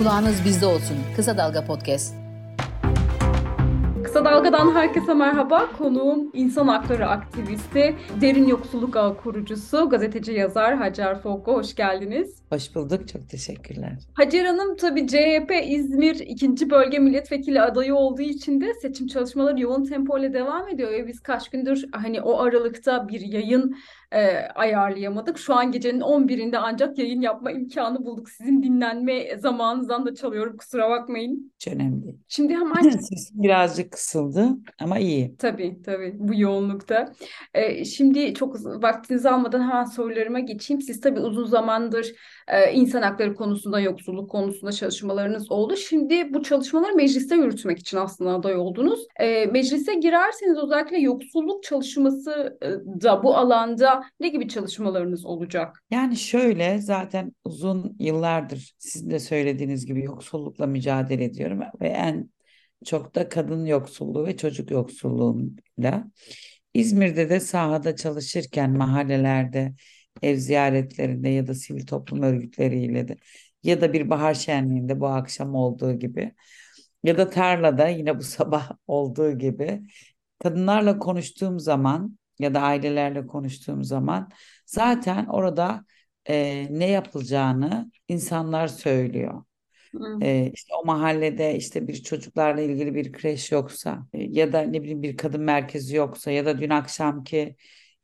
Kulağınız bizde olsun. Kısa Dalga Podcast. Kısa Dalga'dan herkese merhaba. Konuğum insan hakları aktivisti, Derin Yoksulluk Ağı kurucusu, gazeteci yazar Hacer Fokko. Hoş geldiniz. Hoş bulduk. Çok teşekkürler. Hacer Hanım tabii CHP İzmir 2. Bölge Milletvekili adayı olduğu için de seçim çalışmaları yoğun tempo ile devam ediyor. Ve biz kaç gündür hani o aralıkta bir yayın e, ayarlayamadık. Şu an gecenin 11'inde ancak yayın yapma imkanı bulduk. Sizin dinlenme zamanınızdan da çalıyorum kusura bakmayın. Hiç önemli değil. Şimdi hemen Sesim birazcık kısıldı ama iyi. Tabii tabii bu yoğunlukta. Ee, şimdi çok vaktinizi almadan hemen sorularıma geçeyim. Siz tabii uzun zamandır e, insan hakları konusunda, yoksulluk konusunda çalışmalarınız oldu. Şimdi bu çalışmaları mecliste yürütmek için aslında aday oldunuz. Ee, meclise girerseniz özellikle yoksulluk çalışması e, da bu alanda ne gibi çalışmalarınız olacak? Yani şöyle zaten uzun yıllardır sizin de söylediğiniz gibi yoksullukla mücadele ediyorum ve en çok da kadın yoksulluğu ve çocuk yoksulluğuyla. İzmir'de de sahada çalışırken mahallelerde, ev ziyaretlerinde ya da sivil toplum örgütleriyle de ya da bir bahar şenliğinde bu akşam olduğu gibi ya da tarlada yine bu sabah olduğu gibi kadınlarla konuştuğum zaman ya da ailelerle konuştuğum zaman zaten orada e, ne yapılacağını insanlar söylüyor. Ee, işte o mahallede işte bir çocuklarla ilgili bir kreş yoksa e, ya da ne bileyim bir kadın merkezi yoksa ya da dün akşamki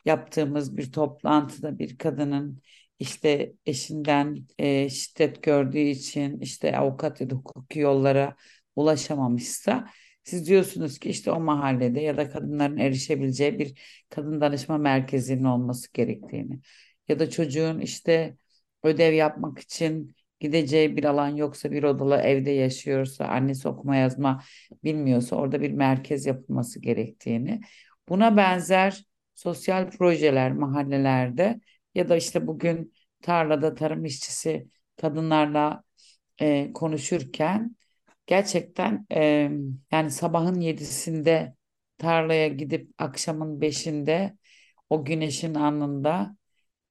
yaptığımız bir toplantıda bir kadının işte eşinden e, şiddet gördüğü için işte avukat ya da hukuki yollara ulaşamamışsa siz diyorsunuz ki işte o mahallede ya da kadınların erişebileceği bir kadın danışma merkezinin olması gerektiğini ya da çocuğun işte ödev yapmak için gideceği bir alan yoksa bir odalı evde yaşıyorsa annesi okuma yazma bilmiyorsa orada bir merkez yapılması gerektiğini. Buna benzer sosyal projeler mahallelerde ya da işte bugün tarlada tarım işçisi kadınlarla e, konuşurken gerçekten e, yani sabahın yedisinde tarlaya gidip akşamın beşinde o güneşin alnında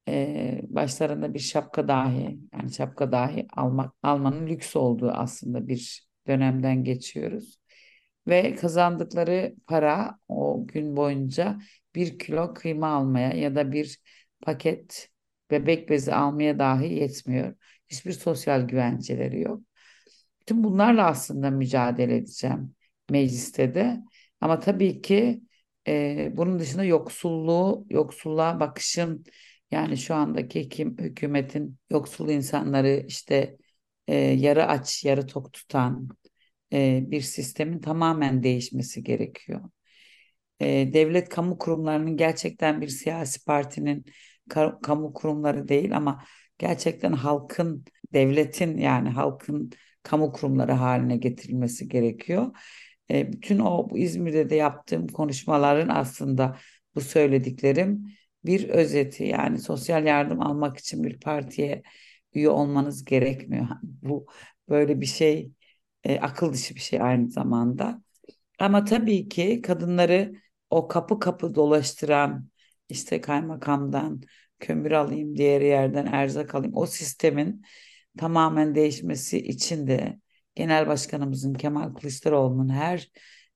e, başlarında bir şapka dahi yani şapka dahi almak almanın lüks olduğu aslında bir dönemden geçiyoruz. Ve kazandıkları para o gün boyunca bir kilo kıyma almaya ya da bir paket bebek bezi almaya dahi yetmiyor. Hiçbir sosyal güvenceleri yok. Tüm bunlarla aslında mücadele edeceğim mecliste de. Ama tabii ki e, bunun dışında yoksulluğu, yoksulluğa bakışın yani şu andaki kim, hükümetin yoksul insanları işte e, yarı aç, yarı tok tutan e, bir sistemin tamamen değişmesi gerekiyor. E, devlet kamu kurumlarının gerçekten bir siyasi partinin ka kamu kurumları değil ama gerçekten halkın, devletin yani halkın kamu kurumları haline getirilmesi gerekiyor. E, bütün o İzmir'de de yaptığım konuşmaların aslında bu söylediklerim bir özeti yani sosyal yardım almak için bir partiye üye olmanız gerekmiyor. Bu böyle bir şey e, akıl dışı bir şey aynı zamanda. Ama tabii ki kadınları o kapı kapı dolaştıran işte kaymakamdan kömür alayım, diğer yerden erzak alayım. O sistemin tamamen değişmesi için de Genel Başkanımızın Kemal Kılıçdaroğlu'nun her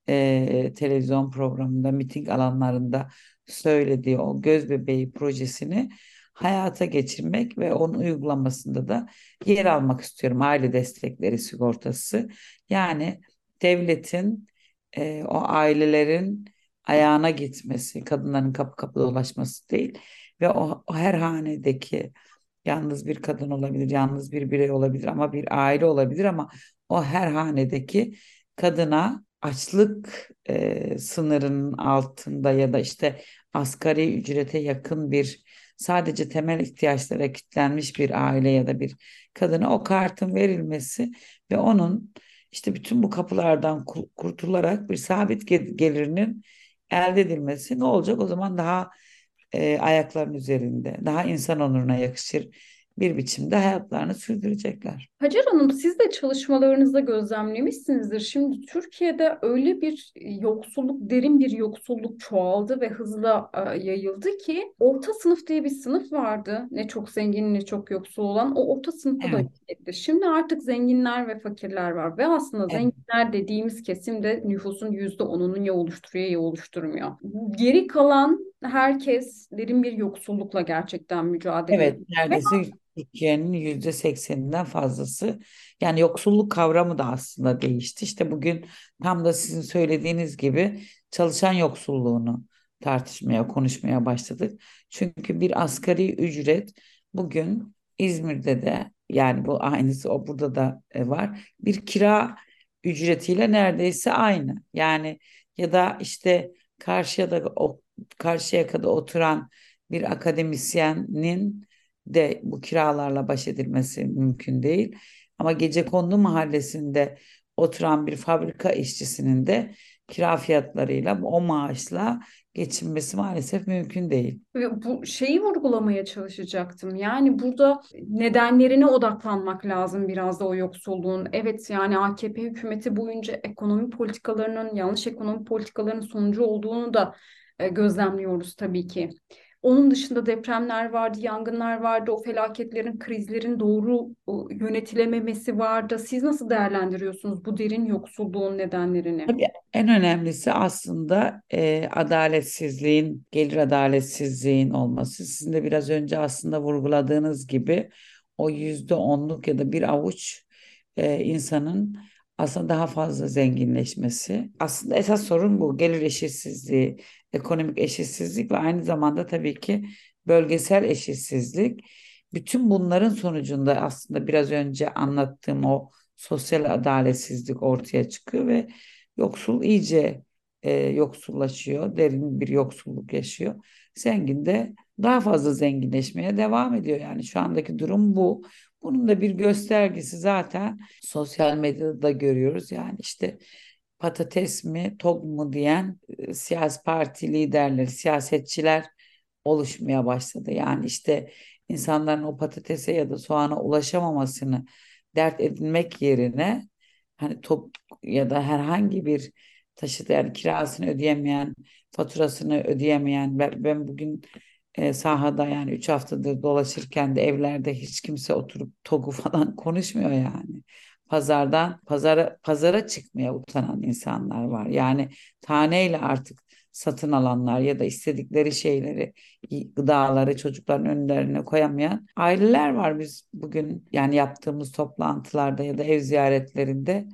e, televizyon programında, miting alanlarında söylediği o göz bebeği projesini hayata geçirmek ve onun uygulamasında da yer almak istiyorum. Aile destekleri sigortası. Yani devletin e, o ailelerin ayağına gitmesi, kadınların kapı kapı dolaşması değil ve o, o her hanedeki yalnız bir kadın olabilir, yalnız bir birey olabilir ama bir aile olabilir ama o her hanedeki kadına açlık e, sınırının altında ya da işte asgari ücrete yakın bir sadece temel ihtiyaçlara kilitlenmiş bir aile ya da bir kadına o kartın verilmesi ve onun işte bütün bu kapılardan kurtularak bir sabit gelirinin elde edilmesi ne olacak? O zaman daha e, ayakların üzerinde, daha insan onuruna yakışır bir biçimde hayatlarını sürdürecekler. Hacer Hanım siz de çalışmalarınızda gözlemlemişsinizdir. Şimdi Türkiye'de öyle bir yoksulluk, derin bir yoksulluk çoğaldı ve hızla e, yayıldı ki orta sınıf diye bir sınıf vardı. Ne çok zengin ne çok yoksul olan o orta sınıfı da Evet, etti. Şimdi artık zenginler ve fakirler var ve aslında evet, zenginler dediğimiz kesim de nüfusun yüzde onununu ya oluşturuyor ya oluşturmuyor. Geri kalan herkes derin bir yoksullukla gerçekten mücadele evet. ediyor. Ve Neredeyse Türkiye'nin yüzde sekseninden fazlası. Yani yoksulluk kavramı da aslında değişti. İşte bugün tam da sizin söylediğiniz gibi çalışan yoksulluğunu tartışmaya, konuşmaya başladık. Çünkü bir asgari ücret bugün İzmir'de de yani bu aynısı o burada da e, var. Bir kira ücretiyle neredeyse aynı. Yani ya da işte karşıya o Karşıyaka'da oturan bir akademisyenin de bu kiralarla baş edilmesi mümkün değil. Ama Gecekondu mahallesinde oturan bir fabrika işçisinin de kira fiyatlarıyla o maaşla geçinmesi maalesef mümkün değil. Bu şeyi vurgulamaya çalışacaktım. Yani burada nedenlerine odaklanmak lazım biraz da o yoksulluğun. Evet yani AKP hükümeti boyunca ekonomi politikalarının yanlış ekonomi politikalarının sonucu olduğunu da gözlemliyoruz tabii ki. Onun dışında depremler vardı, yangınlar vardı, o felaketlerin, krizlerin doğru yönetilememesi vardı. Siz nasıl değerlendiriyorsunuz bu derin yoksulluğun nedenlerini? Tabii en önemlisi aslında e, adaletsizliğin, gelir adaletsizliğin olması. Sizin de biraz önce aslında vurguladığınız gibi o yüzde onluk ya da bir avuç e, insanın aslında daha fazla zenginleşmesi. Aslında esas sorun bu. Gelir eşitsizliği, ekonomik eşitsizlik ve aynı zamanda tabii ki bölgesel eşitsizlik. Bütün bunların sonucunda aslında biraz önce anlattığım o sosyal adaletsizlik ortaya çıkıyor ve yoksul iyice e, yoksullaşıyor, derin bir yoksulluk yaşıyor. Zengin de daha fazla zenginleşmeye devam ediyor. Yani şu andaki durum bu. Bunun da bir göstergesi zaten sosyal medyada da görüyoruz. Yani işte patates mi, tok mu diyen e, siyasi parti liderleri, siyasetçiler oluşmaya başladı. Yani işte insanların o patatese ya da soğana ulaşamamasını dert edinmek yerine hani top ya da herhangi bir taşıt yani kirasını ödeyemeyen, faturasını ödeyemeyen ben, ben bugün e, sahada yani 3 haftadır dolaşırken de evlerde hiç kimse oturup TOG'u falan konuşmuyor yani. Pazardan pazara pazara çıkmaya utanan insanlar var. Yani taneyle artık satın alanlar ya da istedikleri şeyleri, gıdaları çocukların önlerine koyamayan aileler var biz bugün yani yaptığımız toplantılarda ya da ev ziyaretlerinde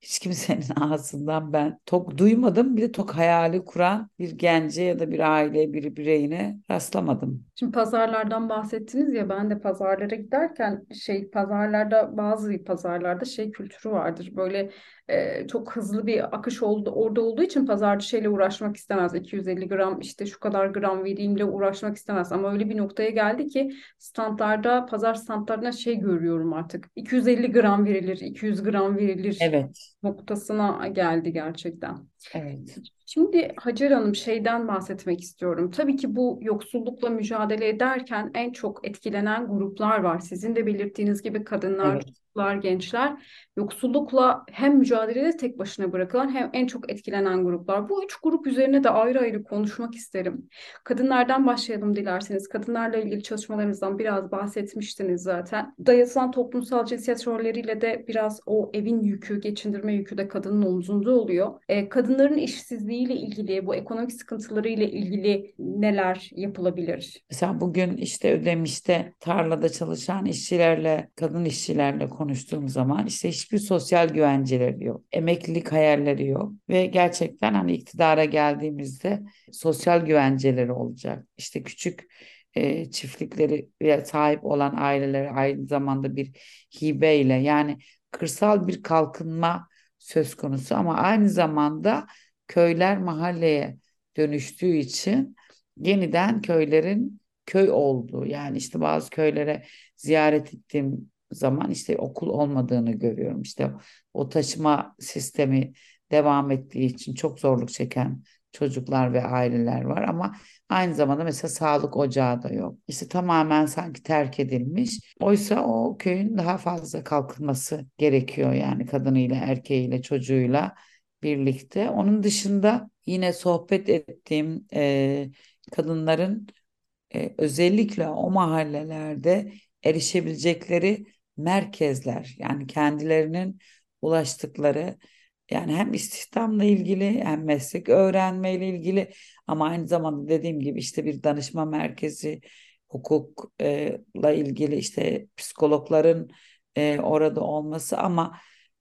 hiç kimsenin ağzından ben tok duymadım. Bir de tok hayali kuran bir gence ya da bir aile, bir bireyine rastlamadım. Şimdi pazarlardan bahsettiniz ya ben de pazarlara giderken şey pazarlarda bazı pazarlarda şey kültürü vardır. Böyle e, çok hızlı bir akış oldu orada olduğu için pazarcı şeyle uğraşmak istemez. 250 gram işte şu kadar gram vereyimle uğraşmak istemez. Ama öyle bir noktaya geldi ki standlarda pazar standlarına şey görüyorum artık. 250 gram verilir, 200 gram verilir Evet. noktasına geldi gerçekten. Evet. Şimdi Hacer Hanım şeyden bahsetmek istiyorum. Tabii ki bu yoksullukla mücadele ederken en çok etkilenen gruplar var. Sizin de belirttiğiniz gibi kadınlar, Evet. Çocuklar, gençler yoksullukla hem mücadelede tek başına bırakılan hem en çok etkilenen gruplar. Bu üç grup üzerine de ayrı ayrı konuşmak isterim. Kadınlardan başlayalım dilerseniz. Kadınlarla ilgili çalışmalarınızdan biraz bahsetmiştiniz zaten. Dayatılan toplumsal cinsiyet rolleriyle de biraz o evin yükü, geçindirme yükü de kadının omzunda oluyor. E, kadınların işsizliğiyle ilgili, bu ekonomik sıkıntılarıyla ilgili neler yapılabilir? Mesela bugün işte Ödemiş'te tarlada çalışan işçilerle, kadın işçilerle konuştuğum zaman işte hiçbir sosyal güvenceleri yok. Emeklilik hayalleri yok. Ve gerçekten hani iktidara geldiğimizde sosyal güvenceleri olacak. İşte küçük e, çiftlikleri sahip olan ailelere aynı zamanda bir hibeyle yani kırsal bir kalkınma söz konusu ama aynı zamanda köyler mahalleye dönüştüğü için yeniden köylerin köy olduğu yani işte bazı köylere ziyaret ettiğim zaman işte okul olmadığını görüyorum. İşte o taşıma sistemi devam ettiği için çok zorluk çeken çocuklar ve aileler var ama aynı zamanda mesela sağlık ocağı da yok. İşte tamamen sanki terk edilmiş. Oysa o köyün daha fazla kalkınması gerekiyor yani kadınıyla, erkeğiyle, çocuğuyla birlikte. Onun dışında yine sohbet ettiğim e, kadınların e, özellikle o mahallelerde erişebilecekleri merkezler yani kendilerinin ulaştıkları yani hem istihdamla ilgili hem meslek öğrenmeyle ilgili ama aynı zamanda dediğim gibi işte bir danışma merkezi hukukla ilgili işte psikologların e, orada olması ama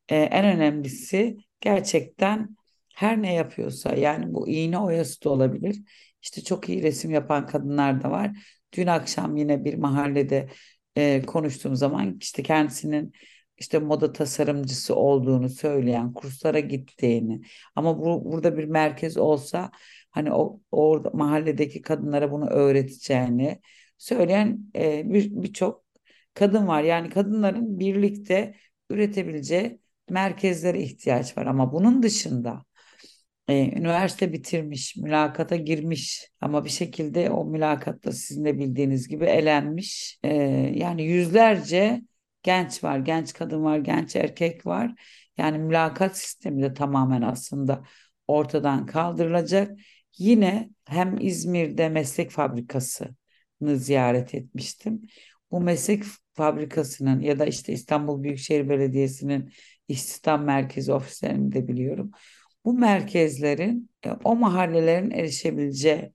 e, en önemlisi gerçekten her ne yapıyorsa yani bu iğne oyası da olabilir. İşte çok iyi resim yapan kadınlar da var. Dün akşam yine bir mahallede e, konuştuğum zaman işte kendisinin işte moda tasarımcısı olduğunu söyleyen, kurslara gittiğini ama bu burada bir merkez olsa hani o orada mahalledeki kadınlara bunu öğreteceğini söyleyen e, bir birçok kadın var. Yani kadınların birlikte üretebileceği merkezlere ihtiyaç var ama bunun dışında e, üniversite bitirmiş, mülakata girmiş ama bir şekilde o mülakatta sizin de bildiğiniz gibi elenmiş. E, yani yüzlerce genç var, genç kadın var, genç erkek var. Yani mülakat sistemi de tamamen aslında ortadan kaldırılacak. Yine hem İzmir'de meslek fabrikasını ziyaret etmiştim. Bu meslek fabrikasının ya da işte İstanbul Büyükşehir Belediyesi'nin istihdam merkezi ofislerini de biliyorum. Bu merkezlerin e, o mahallelerin erişebileceği,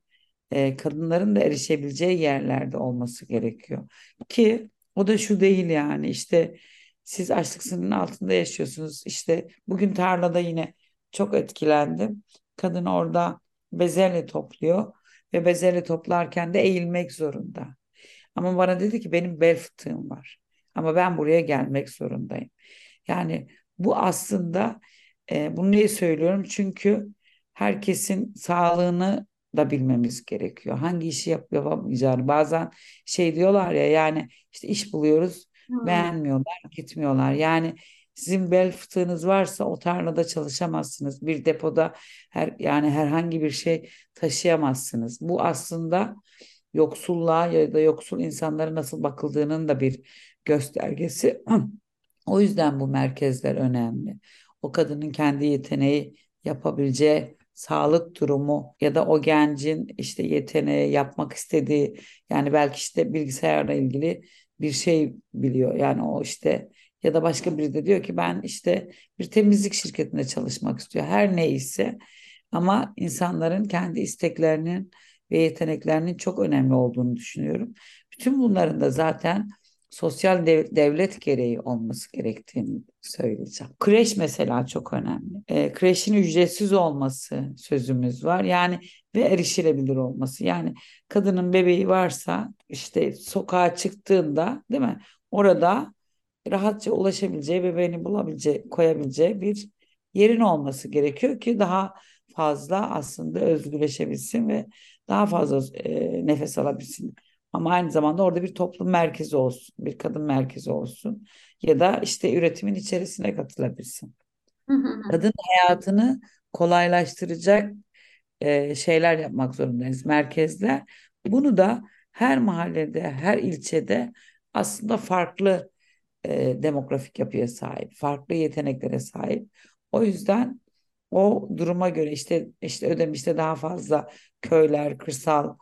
e, kadınların da erişebileceği yerlerde olması gerekiyor. Ki o da şu değil yani işte siz açlık sınırının altında yaşıyorsunuz. İşte bugün tarlada yine çok etkilendim. Kadın orada bezelye topluyor ve bezelye toplarken de eğilmek zorunda. Ama bana dedi ki benim bel fıtığım var. Ama ben buraya gelmek zorundayım. Yani bu aslında e, bunu niye söylüyorum? Çünkü herkesin sağlığını da bilmemiz gerekiyor. Hangi işi yap yapamayacağını. Bazen şey diyorlar ya yani işte iş buluyoruz hmm. beğenmiyorlar gitmiyorlar. Yani sizin bel fıtığınız varsa o tarlada çalışamazsınız. Bir depoda her yani herhangi bir şey taşıyamazsınız. Bu aslında yoksulluğa ya da yoksul insanlara nasıl bakıldığının da bir göstergesi. O yüzden bu merkezler önemli. O kadının kendi yeteneği yapabileceği sağlık durumu ya da o gencin işte yeteneği yapmak istediği yani belki işte bilgisayarla ilgili bir şey biliyor. Yani o işte ya da başka biri de diyor ki ben işte bir temizlik şirketinde çalışmak istiyor. Her neyse ama insanların kendi isteklerinin ve yeteneklerinin çok önemli olduğunu düşünüyorum. Bütün bunların da zaten sosyal dev, devlet gereği olması gerektiğini söyleyeceğim. Kreş mesela çok önemli. E, kreşin ücretsiz olması sözümüz var. Yani ve erişilebilir olması. Yani kadının bebeği varsa işte sokağa çıktığında değil mi? Orada rahatça ulaşabileceği, bebeğini bulabileceği, koyabileceği bir yerin olması gerekiyor ki daha fazla aslında özgürleşebilsin ve daha fazla e, nefes alabilsin. Ama aynı zamanda orada bir toplum merkezi olsun, bir kadın merkezi olsun ya da işte üretimin içerisine katılabilsin. Kadın hayatını kolaylaştıracak e, şeyler yapmak zorundayız, merkezler. Bunu da her mahallede, her ilçede aslında farklı e, demografik yapıya sahip, farklı yeteneklere sahip. O yüzden o duruma göre işte işte Ödemiş'te daha fazla köyler, kırsal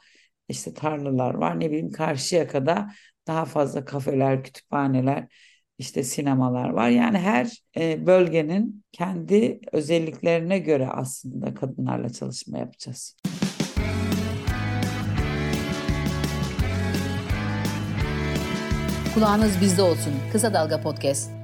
işte tarlalar var. Ne bileyim Karşıyaka'da daha fazla kafeler, kütüphaneler, işte sinemalar var. Yani her e, bölgenin kendi özelliklerine göre aslında kadınlarla çalışma yapacağız. Kulağınız bizde olsun. Kısa Dalga Podcast.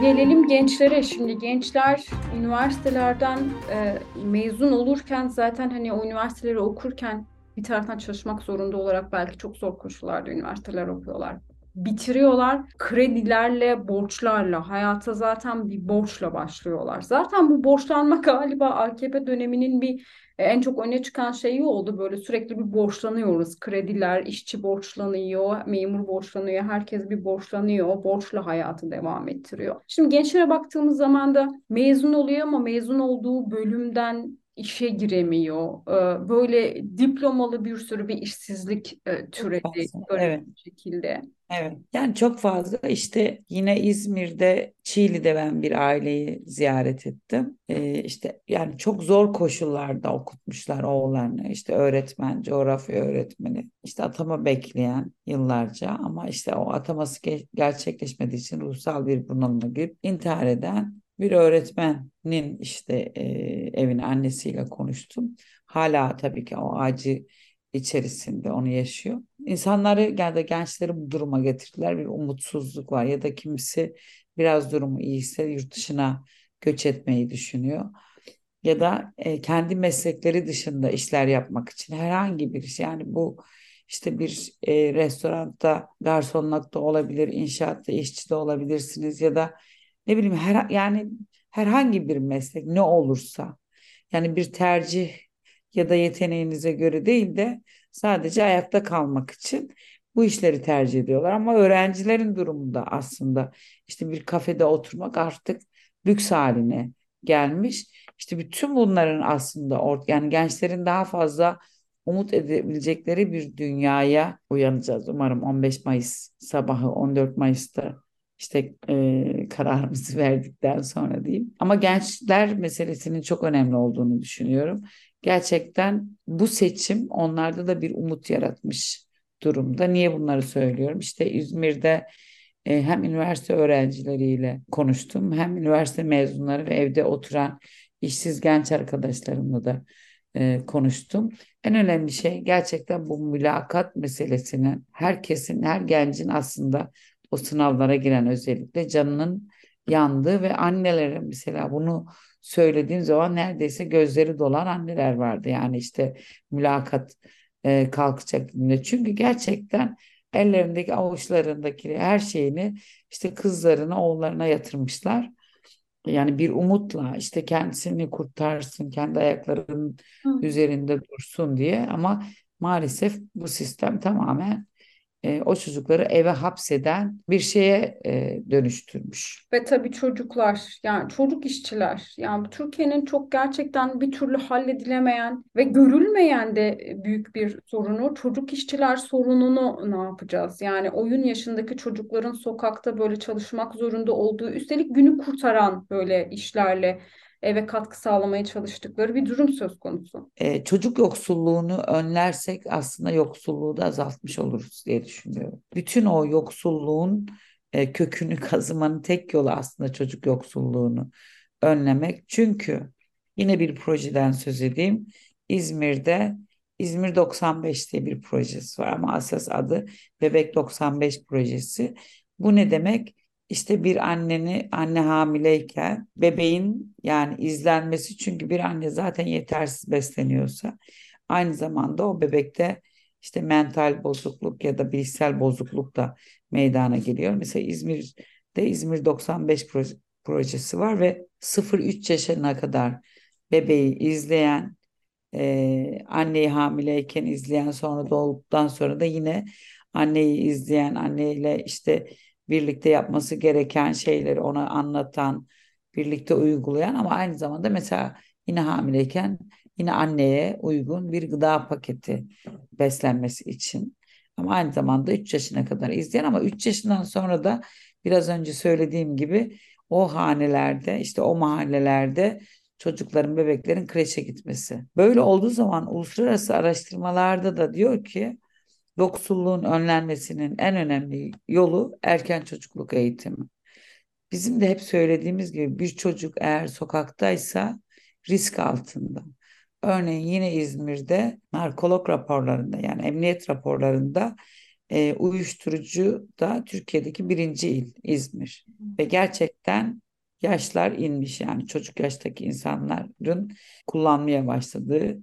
Gelelim gençlere şimdi gençler üniversitelerden e, mezun olurken zaten hani o üniversiteleri okurken bir taraftan çalışmak zorunda olarak belki çok zor koşullarda üniversiteler okuyorlar. Bitiriyorlar kredilerle, borçlarla, hayata zaten bir borçla başlıyorlar. Zaten bu borçlanma galiba AKP döneminin bir E, en çok öne çıkan şey oldu böyle sürekli bir borçlanıyoruz. Krediler, işçi borçlanıyor, memur borçlanıyor, herkes bir borçlanıyor. Borçla hayatı devam ettiriyor. Şimdi gençlere baktığımız zaman da mezun oluyor ama mezun olduğu bölümden işe giremiyor. Ee, böyle diplomalı bir sürü bir işsizlik e, türedi evet. bir şekilde. Evet. Yani çok fazla işte yine İzmir'de Çiğli'de ben bir aileyi ziyaret ettim. Ee, işte yani çok zor koşullarda okutmuşlar oğullarını. İşte öğretmen, coğrafya öğretmeni. işte atama bekleyen yıllarca ama işte o ataması gerçekleşmediği için ruhsal bir bunalıma girip intihar eden bir öğretmenin işte e, evine annesiyle konuştum. Hala tabii ki o acı içerisinde onu yaşıyor. İnsanları ya da gençleri bu duruma getirdiler. Bir umutsuzluk var ya da kimisi biraz durumu iyiyse yurt dışına göç etmeyi düşünüyor. Ya da e, kendi meslekleri dışında işler yapmak için herhangi bir iş yani bu işte bir e, restoranda garsonluk da olabilir, inşaatta işçi de olabilirsiniz ya da ne bileyim her yani herhangi bir meslek ne olursa yani bir tercih ya da yeteneğinize göre değil de sadece ayakta kalmak için bu işleri tercih ediyorlar. Ama öğrencilerin durumunda aslında işte bir kafede oturmak artık lüks haline gelmiş. İşte bütün bunların aslında yani gençlerin daha fazla umut edebilecekleri bir dünyaya uyanacağız. Umarım 15 Mayıs sabahı 14 Mayıs'ta işte e, kararımızı verdikten sonra diyeyim. Ama gençler meselesinin çok önemli olduğunu düşünüyorum. Gerçekten bu seçim onlarda da bir umut yaratmış durumda. Niye bunları söylüyorum? İşte İzmir'de e, hem üniversite öğrencileriyle konuştum hem üniversite mezunları ve evde oturan işsiz genç arkadaşlarımla da e, konuştum. En önemli şey gerçekten bu mülakat meselesinin herkesin, her gencin aslında o sınavlara giren özellikle canının yandığı ve annelere mesela bunu söylediğim zaman neredeyse gözleri dolan anneler vardı. Yani işte mülakat e, kalkacak günde. Çünkü gerçekten ellerindeki avuçlarındaki her şeyini işte kızlarına oğullarına yatırmışlar. Yani bir umutla işte kendisini kurtarsın, kendi ayaklarının Hı. üzerinde dursun diye ama maalesef bu sistem tamamen e, o çocukları eve hapseden bir şeye e, dönüştürmüş. Ve tabii çocuklar yani çocuk işçiler yani Türkiye'nin çok gerçekten bir türlü halledilemeyen ve görülmeyen de büyük bir sorunu çocuk işçiler sorununu ne yapacağız? Yani oyun yaşındaki çocukların sokakta böyle çalışmak zorunda olduğu üstelik günü kurtaran böyle işlerle eve katkı sağlamaya çalıştıkları bir durum söz konusu. Ee, çocuk yoksulluğunu önlersek aslında yoksulluğu da azaltmış oluruz diye düşünüyorum. Bütün o yoksulluğun e, kökünü kazımanın tek yolu aslında çocuk yoksulluğunu önlemek. Çünkü yine bir projeden söz edeyim. İzmir'de İzmir 95 diye bir projesi var ama asas adı Bebek 95 projesi. Bu ne demek? İşte bir anneni anne hamileyken bebeğin yani izlenmesi çünkü bir anne zaten yetersiz besleniyorsa aynı zamanda o bebekte işte mental bozukluk ya da bilişsel bozukluk da meydana geliyor. Mesela İzmir'de İzmir 95 projesi var ve 0-3 yaşına kadar bebeği izleyen e, anneyi hamileyken izleyen sonra doğduktan sonra da yine anneyi izleyen anneyle işte birlikte yapması gereken şeyleri ona anlatan, birlikte uygulayan ama aynı zamanda mesela yine hamileyken yine anneye uygun bir gıda paketi beslenmesi için. Ama aynı zamanda 3 yaşına kadar izleyen ama 3 yaşından sonra da biraz önce söylediğim gibi o hanelerde işte o mahallelerde çocukların bebeklerin kreşe gitmesi. Böyle olduğu zaman uluslararası araştırmalarda da diyor ki yoksulluğun önlenmesinin en önemli yolu erken çocukluk eğitimi. Bizim de hep söylediğimiz gibi bir çocuk eğer sokaktaysa risk altında. Örneğin yine İzmir'de narkolog raporlarında yani emniyet raporlarında e, uyuşturucu da Türkiye'deki birinci il İzmir. Ve gerçekten yaşlar inmiş yani çocuk yaştaki insanların kullanmaya başladığı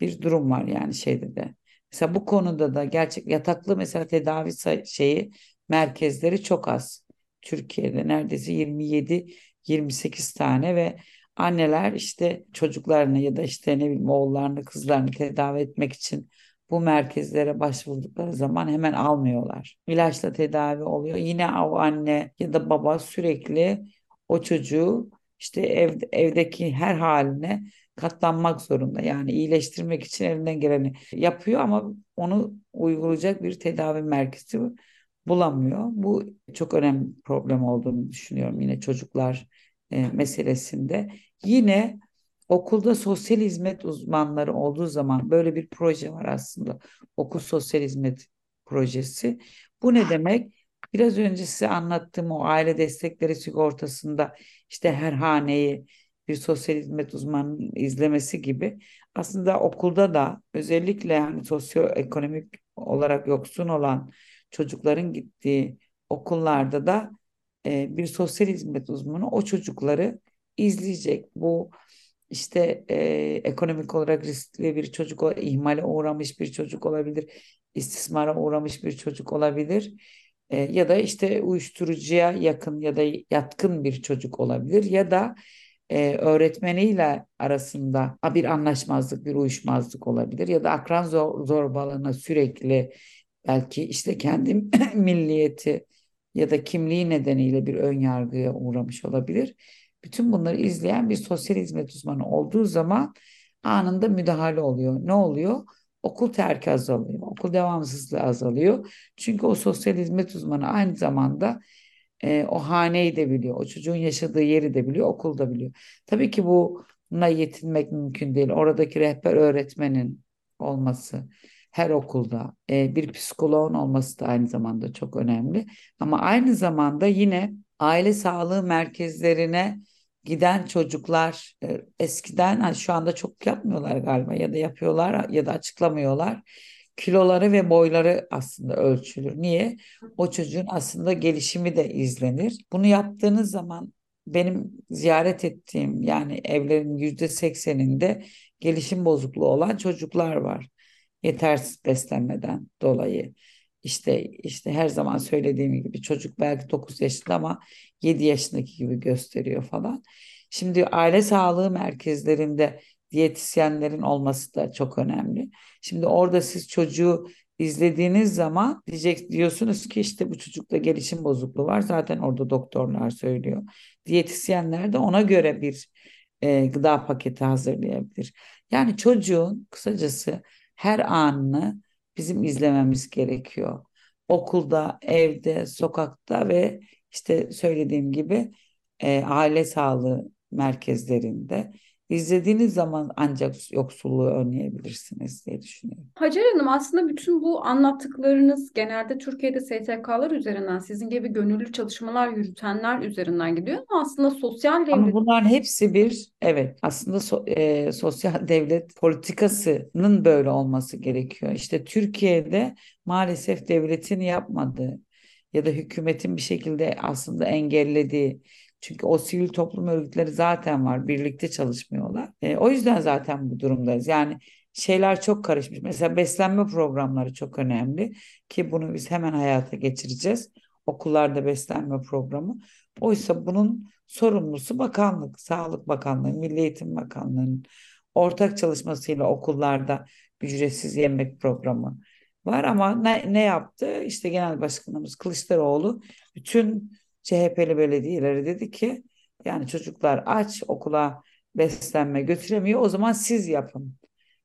bir durum var yani şeyde de Mesela bu konuda da gerçek yataklı mesela tedavi şeyi merkezleri çok az. Türkiye'de neredeyse 27 28 tane ve anneler işte çocuklarını ya da işte ne bileyim oğullarını kızlarını tedavi etmek için bu merkezlere başvurdukları zaman hemen almıyorlar. İlaçla tedavi oluyor. Yine o anne ya da baba sürekli o çocuğu işte ev, evdeki her haline katlanmak zorunda. Yani iyileştirmek için elinden geleni yapıyor ama onu uygulayacak bir tedavi merkezi bulamıyor. Bu çok önemli bir problem olduğunu düşünüyorum yine çocuklar e, meselesinde. Yine okulda sosyal hizmet uzmanları olduğu zaman böyle bir proje var aslında. Okul sosyal hizmet projesi. Bu ne demek? Biraz önce size anlattığım o aile destekleri sigortasında işte her haneyi bir sosyal hizmet uzmanının izlemesi gibi aslında okulda da özellikle hani sosyoekonomik olarak yoksun olan çocukların gittiği okullarda da e, bir sosyal hizmet uzmanı o çocukları izleyecek. Bu işte e, ekonomik olarak riskli bir çocuk, ihmale uğramış bir çocuk olabilir, istismara uğramış bir çocuk olabilir. E, ya da işte uyuşturucuya yakın ya da yatkın bir çocuk olabilir ya da e, öğretmeniyle arasında bir anlaşmazlık, bir uyuşmazlık olabilir ya da akran zor, zorbalığına sürekli belki işte kendi milliyeti ya da kimliği nedeniyle bir ön yargıya uğramış olabilir. Bütün bunları izleyen bir sosyal hizmet uzmanı olduğu zaman anında müdahale oluyor. Ne oluyor? Okul terki azalıyor, okul devamsızlığı azalıyor. Çünkü o sosyal hizmet uzmanı aynı zamanda e, o haneyi de biliyor, o çocuğun yaşadığı yeri de biliyor, okul da biliyor. Tabii ki buna yetinmek mümkün değil. Oradaki rehber öğretmenin olması, her okulda e, bir psikoloğun olması da aynı zamanda çok önemli. Ama aynı zamanda yine aile sağlığı merkezlerine giden çocuklar e, eskiden hani şu anda çok yapmıyorlar galiba ya da yapıyorlar ya da açıklamıyorlar. Kiloları ve boyları aslında ölçülür. Niye? O çocuğun aslında gelişimi de izlenir. Bunu yaptığınız zaman benim ziyaret ettiğim yani evlerin yüzde sekseninde gelişim bozukluğu olan çocuklar var yetersiz beslenmeden dolayı. İşte işte her zaman söylediğim gibi çocuk belki 9 yaşında ama 7 yaşındaki gibi gösteriyor falan. Şimdi aile sağlığı merkezlerinde diyetisyenlerin olması da çok önemli. Şimdi orada siz çocuğu izlediğiniz zaman diyecek diyorsunuz ki işte bu çocukta gelişim bozukluğu var. Zaten orada doktorlar söylüyor. Diyetisyenler de ona göre bir e, gıda paketi hazırlayabilir. Yani çocuğun kısacası her anını bizim izlememiz gerekiyor. Okulda, evde, sokakta ve işte söylediğim gibi e, aile sağlığı merkezlerinde izlediğiniz zaman ancak yoksulluğu önleyebilirsiniz diye düşünüyorum. Hacer Hanım aslında bütün bu anlattıklarınız genelde Türkiye'de STK'lar üzerinden sizin gibi gönüllü çalışmalar yürütenler üzerinden gidiyor ama aslında sosyal devlet... Ama bunların hepsi bir evet aslında so, e, sosyal devlet politikasının böyle olması gerekiyor. İşte Türkiye'de maalesef devletin yapmadığı ya da hükümetin bir şekilde aslında engellediği çünkü o sivil toplum örgütleri zaten var. Birlikte çalışmıyorlar. E, o yüzden zaten bu durumdayız. Yani şeyler çok karışmış. Mesela beslenme programları çok önemli ki bunu biz hemen hayata geçireceğiz. Okullarda beslenme programı. Oysa bunun sorumlusu bakanlık, Sağlık Bakanlığı, Milli Eğitim Bakanlığı'nın ortak çalışmasıyla okullarda ücretsiz yemek programı var ama ne, ne yaptı? İşte Genel Başkanımız Kılıçdaroğlu bütün CHP'li belediyeleri dedi ki yani çocuklar aç okula beslenme götüremiyor o zaman siz yapın.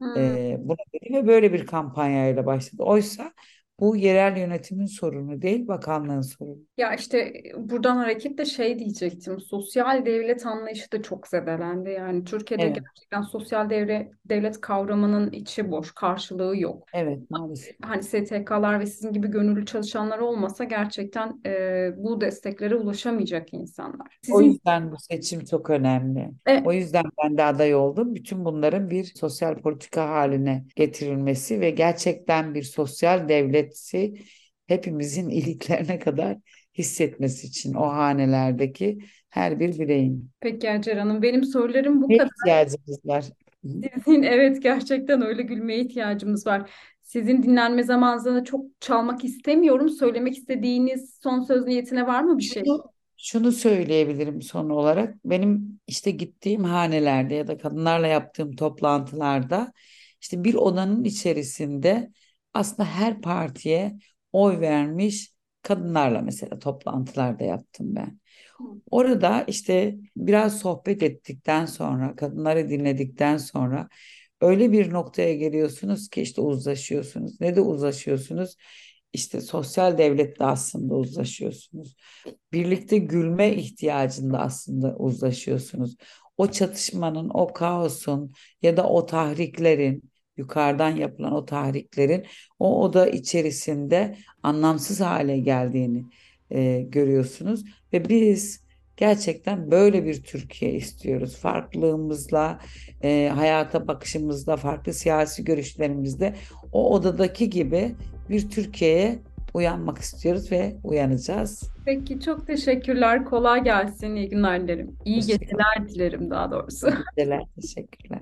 Hmm. Ee, bunu dedi ve böyle bir kampanyayla başladı. Oysa bu yerel yönetimin sorunu değil, bakanlığın sorunu. Ya işte buradan hareketle şey diyecektim. Sosyal devlet anlayışı da çok zedelendi. Yani Türkiye'de evet. gerçekten sosyal devlet, devlet kavramının içi boş, karşılığı yok. Evet maalesef. Hani STK'lar ve sizin gibi gönüllü çalışanlar olmasa gerçekten e, bu desteklere ulaşamayacak insanlar. Sizin... O yüzden bu seçim çok önemli. Evet. O yüzden ben de aday oldum. Bütün bunların bir sosyal politika haline getirilmesi ve gerçekten bir sosyal devlet devleti hepimizin iliklerine kadar hissetmesi için o hanelerdeki her bir bireyin. Peki Hacer Hanım benim sorularım bu ne kadar. ihtiyacımız var? Sizin evet gerçekten öyle gülmeye ihtiyacımız var. Sizin dinlenme zamanınızda çok çalmak istemiyorum. Söylemek istediğiniz son söz niyetine var mı bir şey? Şunu, Şunu söyleyebilirim son olarak. Benim işte gittiğim hanelerde ya da kadınlarla yaptığım toplantılarda işte bir odanın içerisinde aslında her partiye oy vermiş kadınlarla mesela toplantılarda yaptım ben. Orada işte biraz sohbet ettikten sonra, kadınları dinledikten sonra öyle bir noktaya geliyorsunuz ki işte uzlaşıyorsunuz. Ne de uzlaşıyorsunuz? İşte sosyal devletle aslında uzlaşıyorsunuz. Birlikte gülme ihtiyacında aslında uzlaşıyorsunuz. O çatışmanın, o kaosun ya da o tahriklerin, yukarıdan yapılan o tahriklerin o oda içerisinde anlamsız hale geldiğini e, görüyorsunuz ve biz gerçekten böyle bir Türkiye istiyoruz. Farklılığımızla, e, hayata bakışımızla, farklı siyasi görüşlerimizle o odadaki gibi bir Türkiye'ye uyanmak istiyoruz ve uyanacağız. Peki çok teşekkürler. Kolay gelsin. İyi günler dilerim. İyi geceler dilerim daha doğrusu. İyi geceler. Teşekkürler.